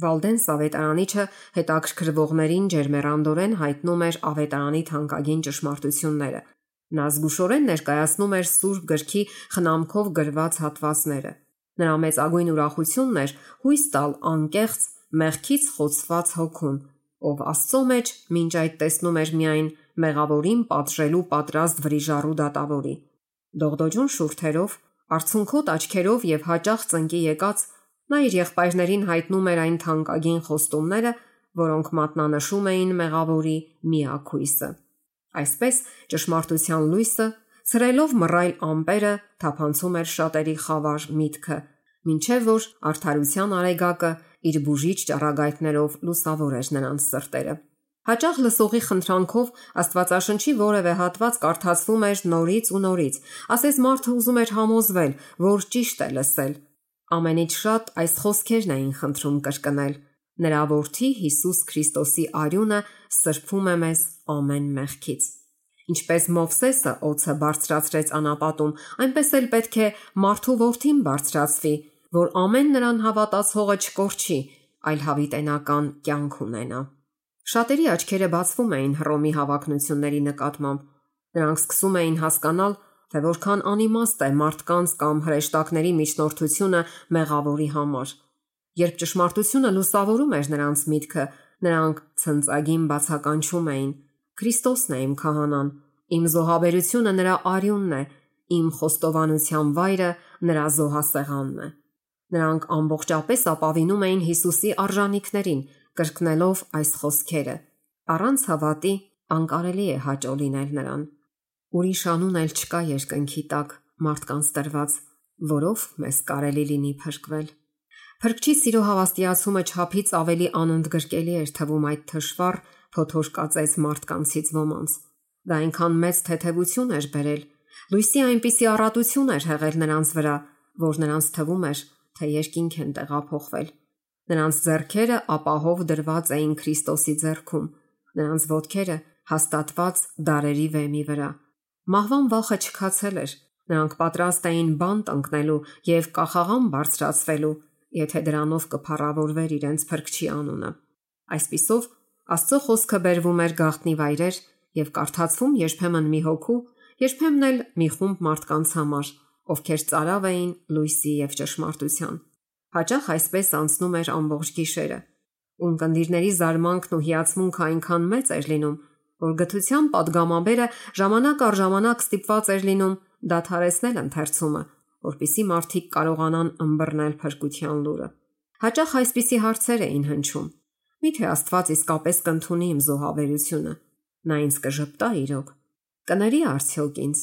Վալդեն Սավետարանիչը հետաքրքրվողներին ջերմերանդորեն հայտնում էր ավետարանի թանկագին ճշմարտությունները։ Նա զգուշորեն ներկայացնում էր Սուրբ գրքի խնամքով գրված հատվածները։ Նրա մեծագույն ուրախությունն էր հույս տալ անկեղծ մեղքից խոցված հոգուն, ով Աստծո մեջ մինչ այդ տեսնում էր միայն մեղավորին պատժելու պատրաստ վրիժառու դատավորի։ Դողդոջուն շուրթերով, արցունքոտ աչքերով եւ հաճախ ծնկի եկած նա իր եղբայրներին հայտնում էր այն թանկագին խոստումները, որոնք մատնանշում էին մեղավորի միակ հույսը։ Այսպես ճշմարտության լույսը Ցրելով մռայլ ամպերը թափանցում էր շատերի խավար միտքը, ինչև որ արդարության արեգակը իր բուժիչ ճառագայթներով լուսավորեր նրանց սրտերը։ Հաճախ լսողի խնդրանքով Աստվածաշնչի որևէ հատված կարդացվում էր նորից ու նորից, ասես մարդը ուզում էր համոզվել, որ ճիշտ է լսել։ Ամենից շատ այս խոսքերն էին խնդրում կրկնել. Նրա որդի Հիսուս Քրիստոսի արյունը սրբում է մեզ ամեն մեղքից։ Ինչպես Մովսեսը օծը բարձրացրեց անապատում, այնպես էլ պետք է մարդու որդին բարձրացվի, որ ամեն նրան հավատացողը չկորչի, այլ հավիտենական կյանք ունենա։ Շատերի աչքերը բացվում էին Հռոմի հավակնությունների նկատմամբ։ Նրանք սկսում էին հասկանալ, թե որքան անիմաստ է մարդկանց կամ հրեշտակների միջնորդությունը մեղավորի համար։ Երբ ճշմարտությունը լուսավորում էր նրանց միտքը, նրանք ցնծագին բացականչում էին. Քրիստոսն է իմ քահանան, իմ զոհաբերությունը նրա արյունն է, իմ խոստովանության վայրը նրա զոհասեղանն է։ Նրանք ամբողջապես ապավինում էին Հիսուսի արժանինքներին, կրկնելով այս խոսքերը։ Առանց հավատի անկարելի է հաճո լինել նրան։ Ուրիշ անուն էլ չկա երկնքի տակ մարդկանց տրված, որով մեզ կարելի լինի փրկվել։ Փրկչի սիրո հավաստիացումը չափից ավելի անընդգրկելի էր թվում այդ թշվառ փոթորկածեց մարդկանցից ոմանց։ Դա այնքան մեծ թեթևություն էր բերել, լույսի այնպիսի առատություն էր հեղել նրանց վրա, որ նրանց թվում էր, թե երկինք են տեղափոխվել։ Նրանց зерքերը ապահով դրված էին Քրիստոսի зерքում, նրանց ոտքերը հաստատված դարերի վեմի վրա։ Մահվան վախը չքացել էր, նրանք պատրաստ էին բանտ ընկնելու եւ կախաղան բարձրացվելու, եթե դրանով կփառավորվեր իրենց փրկչի անունը։ Այսպիսով Աստծո խոսքը բերվում էր գաղտնի վայրեր եւ կարդացվում երբեմն մի հոգու, երբեմն էլ մի խումբ մարդկանց համար, ովքեր ծարավ էին լույսի եւ ճշմարտության։ Հաճախ այսպես անցնում էր ամբողջ գիշերը։ Ուն կնդիրների զարմանքն ու հիացմունքը այնքան մեծ էր լինում, որ գթության падգամաբերը ժամանակ առ ժամանակ ստիպված էր լինում դադարեցնել ընթերցումը, որpիսի մարդիկ կարողանան ըմբռնել փրկության լուրը։ Հաճախ այսպիսի հարցեր էին հնչում. Միթե Աստված իսկապես կընդունի իմ զոհաբերությունը։ Նա ինձ կժպտա իրոք։ Կների արդյոք ինձ։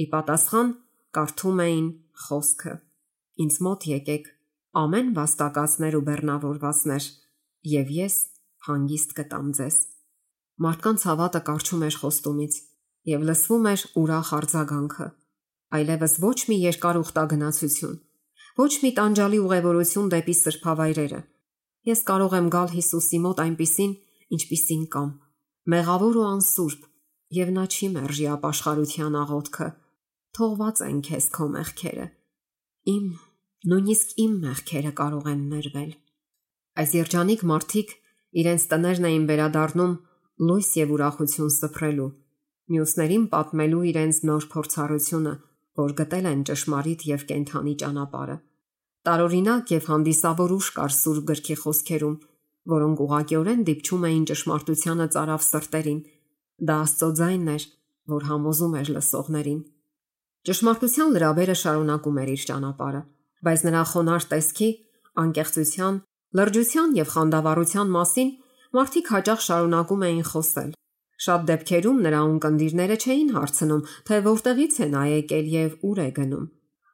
Ի պատասխան կարդում էին խոսքը. Ինձ մոտ եկեք ամեն վաստակածներ ու բեռնավորվածներ, եւ ես հանգիստ կտամ ձեզ։ Մարդկանց հավատը կարճում էր խոստումից եւ լսվում էր ուրախ արձագանքը։ Այլևս ոչ մի երկար ուխտագնացություն, ոչ մի տանջալի ուղևորություն դեպի սրբավայրերը, Ես կարող եմ գալ Հիսուսի մոտ այնպիսին, ինչպիսին կամ, մեղավոր ու անսուրբ, եւ նա չի մերժի ապաշխարության աղոթքը։ Թողված են քեզ քո մեղքերը։ Իմ, նույնիսկ իմ մեղքերը կարող են ներվել։ Այս երջանիկ մարդիկ իրենց տներն էին վերադառնում լույս եւ ուրախություն սփռելու, մյուսներին պատմելու իրենց նոր փորձառությունը, որ գտել են ճշմարիտ եւ կենթանի ճանապարհը։ Տարօրինակ եւ հանդիսավոր ուժ կար սուրբ գրքի խոսքերում, որոնք ուղղակիորեն դիպչում էին ճշմարտությանը ծարավ սրտերին։ Դա Աստծո ձայնն էր, որ համոզում էր լսողներին։ Ճշմարտության լրաբերը շարունակում էր իր ճանապարհը, բայց նրա խոնար տեսքի, անկեղծության, լրջության եւ խանդավառության մասին մարդիկ հաճախ շարունակում էին խոսել։ Շատ դեպքերում նրա ունկնդիրները չէին հարցնում, թե որտեղից նա եկել եւ ուր է գնում։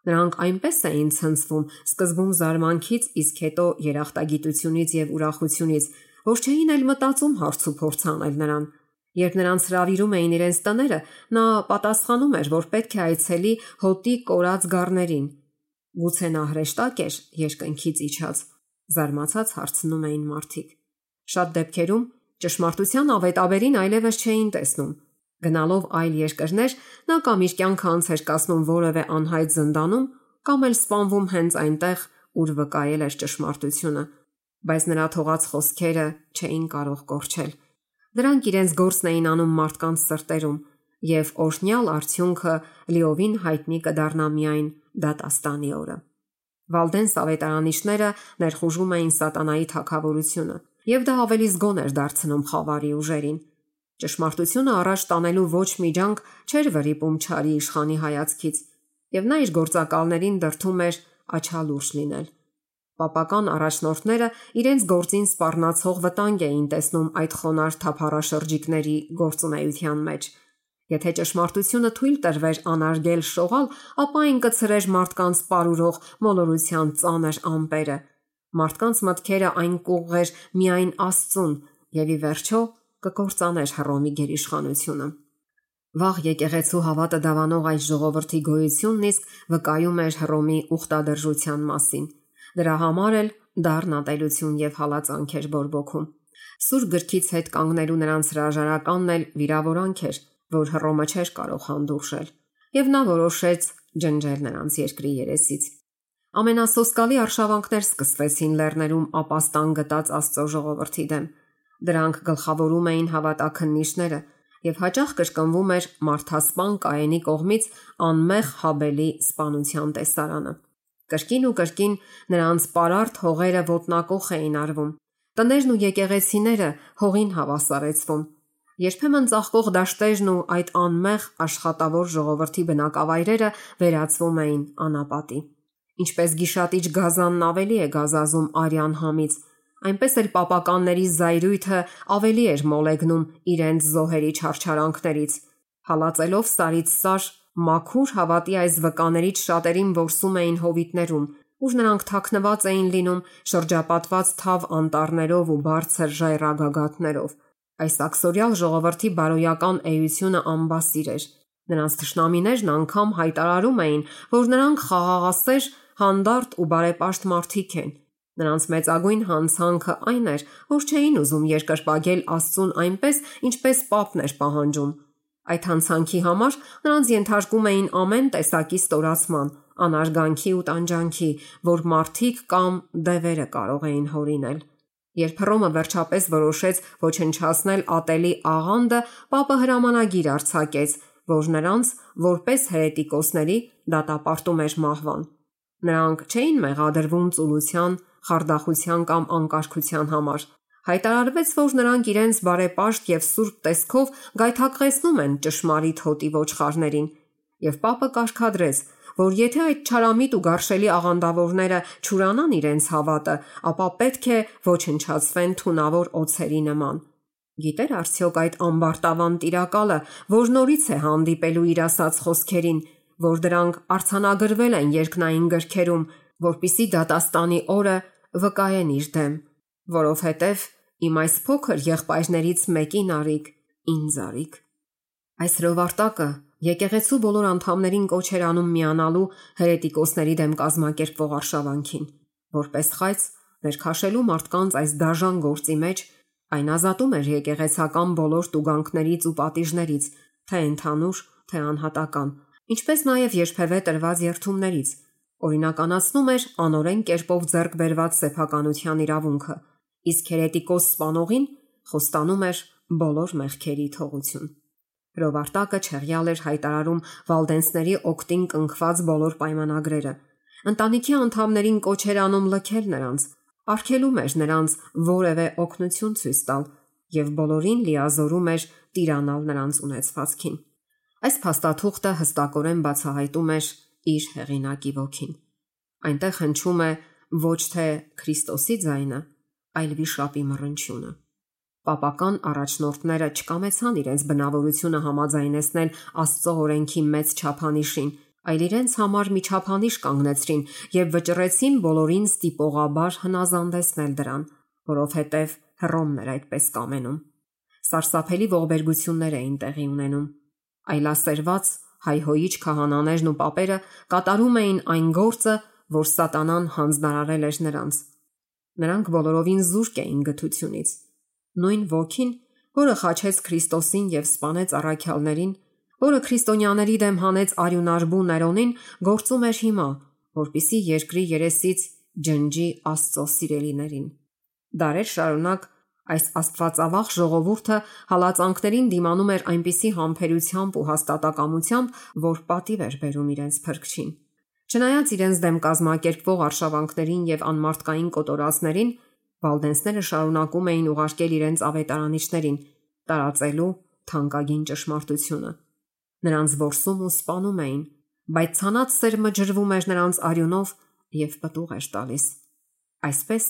Նրանք այնպես էին ցնցվում, սկզբում զարմանքից, իսկ հետո երախտագիտությունից եւ ուրախությունից, որ չէին էլ մտածում հարց ու փորձ անել նրան։ Երբ նրանց հravirում էին իրենց տները, նա պատասխանում էր, որ պետք է այցելի հոտի կորած գառներին։ Գուցե նա հրեշտակ էր երկնքից իջած, զարմացած հարցնում էին մարդիկ։ Շատ դեպքերում ճշմարտության ավետաբերին այլևս չէին տեսնում։ Գնալով այլ երկրներ, նա կամ իր կյանքը անց էր կասնում որևէ անհայտ զնդանում, կամ էլ սպանվում հենց այնտեղ, ուր վկայել էր ճշմարտությունը, բայց նրա թողած խոսքերը չէին կարող կորչել։ Դրանք իրենց գործն էին անում մարդկանց սրտերում, եւ օրհնյալ արդյունքը լիովին հայտնի կդառնա միայն դատաստանի օրը։ Վալդեն սավետարանիչները ներխուժում էին սատանայի թակավորությունը, եւ դա ավելի զգոն էր դարձնում խավարի ուժերին։ Ճշմարտությունը առաջ տանելու ոչ մի ջանք չէր վրիպում Չարի իշխանի հայացքից, եւ նա իր գործակալներին դրթում էր աչալուրջ լինել։ Պապական առաջնորդները իրենց գործին սпарնացող վտանգ էին տեսնում այդ խոնար թափառաշրջիկների գործունեության մեջ։ Եթե ճշմարտությունը թույլ տրվեր անարգել շողալ, ապա այն կծրեր մարդկանց սարուրող մոլորության ծանր ամպերը։ Մարդկանց մտքերը այն կուղղեր միայն Աստծուն, եւ ի վերջո կկործաներ Հռոմի գերիշխանությունը։ Վաղ եկեղեցու հավատը դավանող այս ժողովրդի գոյությունն իսկ վկայում էր Հռոմի ուխտադրժության մասին։ Դրա համար էլ դառնատելություն եւ հալածանք էր բորբոքում։ Սուրբ գրքից հետ կանգնելու նրանց հրաժարականն էլ վիրավորանք էր, որ Հռոմը չէր կարող հանդուրժել, եւ նա որոշեց ջնջել նրանց երկրի երեսից։ Ամենասոսկալի արշավանքներ սկսվեցին լեռներում ապաստան գտած Աստծո ժողովրդի դեմ։ Դրանք գլխավորում էին հավատաքննիչները եւ հաճախ կրկնվում էր մարդասպան Կայենի կողմից անմեղ Հաբելի սպանության տեսարանը։ Կրկին ու կրկին նրանց պարարտ հողերը ոտնակոխ էին արվում։ Տներն ու եկեղեցիները հողին հավասարեցվում։ Երբեմն ծաղկող դաշտերն ու այդ անմեղ աշխատավոր ժողովրդի բնակավայրերը վերածվում էին անապատի։ Ինչպես գիշատիչ գազանն ավելի է գազազում արյան համից, այնպես էլ պապականների զայրույթը ավելի էր մոլեգնում իրենց զոհերի չարչարանքներից, հալածելով սարից սար մաքուր հավատի այս վկաներից շատերին որսում էին հովիտներում, ուր նրանք թաքնված էին լինում շրջապատված թավ անտառներով ու բարձր ժայռագագաթներով։ Այս աքսորիալ ժողովրդի բարոյական էությունը ամբասիր էր։ Նրանց ճշնամիներն անգամ հայտարարում էին, որ նրանք խաղաղասեր, հանդարտ ու բարեպաշտ մարդիկ են։ Նրանց մեծագույն հանցանքը այն էր, որ չէին ուզում երկրպագել Աստծուն այնպես, ինչպես Պապն էր պահանջում, Այդ հանցանքի համար նրանց ենթարկում էին ամեն տեսակի ստորացման, անարգանքի ու տանջանքի, որ մարդիկ կամ դևերը կարող էին հորինել։ Երբ Հռոմը վերջապես որոշեց ոչնչացնել ատելի աղանդը, Պապը հրամանագիր արձակեց, որ նրանց որպես հերետիկոսների դատապարտում էր մահվան։ Նրանք չէին մեղադրվում ծուլության, խարդախության կամ անկարգության համար, Հայտարարվեց, որ նրանք իրենց բարեպաշտ եւ սուրբ տեսքով գայթակղեցնում են ճշմարիտ հոտի ոչխարներին, եւ Պապը կարգադրեց, որ եթե այդ չարամիտ ու գարշելի աղանդավորները ճուրանան իրենց հավատը, ապա պետք է ոչնչացվեն թունավոր օծերի նման։ Գիտեր արդյոք այդ ամբարտավան տիրակալը, որ նորից է հանդիպելու իր ասած խոսքերին, որ դրանք արցանագրվել են երկնային գրքերում, որpիսի դատաստանի օրը վկայեն իր դեմ, որովհետև Իմ այս փոքր եղբայրներից մեկին արիք, ինձ արիք։ Այս ռովարտակը եկեղեցու բոլոր անդամներին կոչ էր անում միանալու հերետիկոսների դեմ կազմակերպվող արշավանքին, որպես խայծ ներքաշելու մարդկանց այս դաժան գործի մեջ այն ազատում էր եկեղեցական բոլոր տուգանքներից ու պատիժներից, թե ընդհանուր, թե անհատական, ինչպես նաև երբևէ տրված երթումներից, օրինականացնում էր անորեն կերպով ձեռք բերված սեփականության իրավունքը իսկ հերետիկոս սպանողին խոստանում էր բոլոր մեղքերի թողություն։ Հրովարտակը չեղյալ էր հայտարարում վալդենսների օկտին կնքված բոլոր պայմանագրերը Ընտանիքի անդամներին կոչ էր անում լքել նրանց, արգելում էր նրանց որևէ օգնություն ցույց տալ եւ բոլորին լիազորում էր տիրանալ նրանց ունեցվածքին։ Այս փաստաթուղթը հստակորեն բացահայտում էր իր հեղինակի ոգին։ Այնտեղ հնչում է ոչ թե Քրիստոսի ձայնը, այլ վիշապի մռնչյունը։ Պապական առաջնորդները չկամեցան իրենց բնավորությունը համաձայնեցնել Աստծո օրենքի մեծ չափանիշին, այլ իրենց համար մի չափանիշ կանգնեցրին եւ վճռեցին բոլորին ստիպողաբար հնազանդեցնել դրան, որովհետեւ Հռոմն էր այդպես կամենում։ Սարսափելի ողբերգություններ էին տեղի ունենում։ Այլասերված հայհոյիչ քահանաներն ու պապերը կատարում էին այն գործը, որ սատանան հանձնարարել էր նրանց։ Նրանք բոլորովին զուրկ էին գթությունից։ Նույն ոգին, որը խաչեց Քրիստոսին եւ սپانեց առաքյալներին, որը քրիստոնյաների դեմ հանեց արյունարբու Ներոնին, գործում էր հիմա, որpիսի երկրի երեսից ջնջի Աստծո սիրելիներին։ Դարեր շարունակ Այս աստվածավախ ժողովուրդը հալածանքներին դիմանում էր այնպիսի համբերությամբ ու հաստատակամությամբ, որ պատիվ էր բերում իրենց փրկչին։ Չնայած իրենց դեմ կազմակերպվող արշավանքներին եւ անմարտկային կոտորածներին, Վալդենսները շարունակում էին ուղարկել իրենց ավետարանիչներին՝ տարածելու թանկագին ճշմարտությունը։ Նրանց ворսում ու սպանում էին, բայց ցանած սեր մջրվում էր նրանց արյունով եւ պտուղ էր տալիս։ Այսպես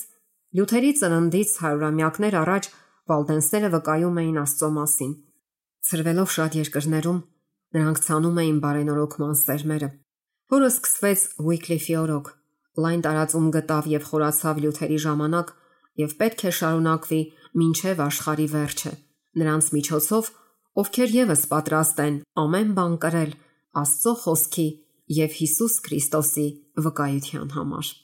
Լյութերի ծննդից հարյուրամյակներ առաջ Վալդենսները վկայում էին Աստծո մասին։ Ցրվելով շատ երկրներում նրանք ցանում էին բարենորոգման սերմերը, որը սկսվեց Ուիկլիֆի օրոք, լայն տարածում գտավ եւ խորացավ Լյութերի ժամանակ եւ պետք է շարունակվի մինչև աշխարի վերջը։ Նրանց միջոցով, ովքեր եւս պատրաստ են ամեն բան կրել Աստծո խոսքի եւ Հիսուս Քրիստոսի վկայության համար։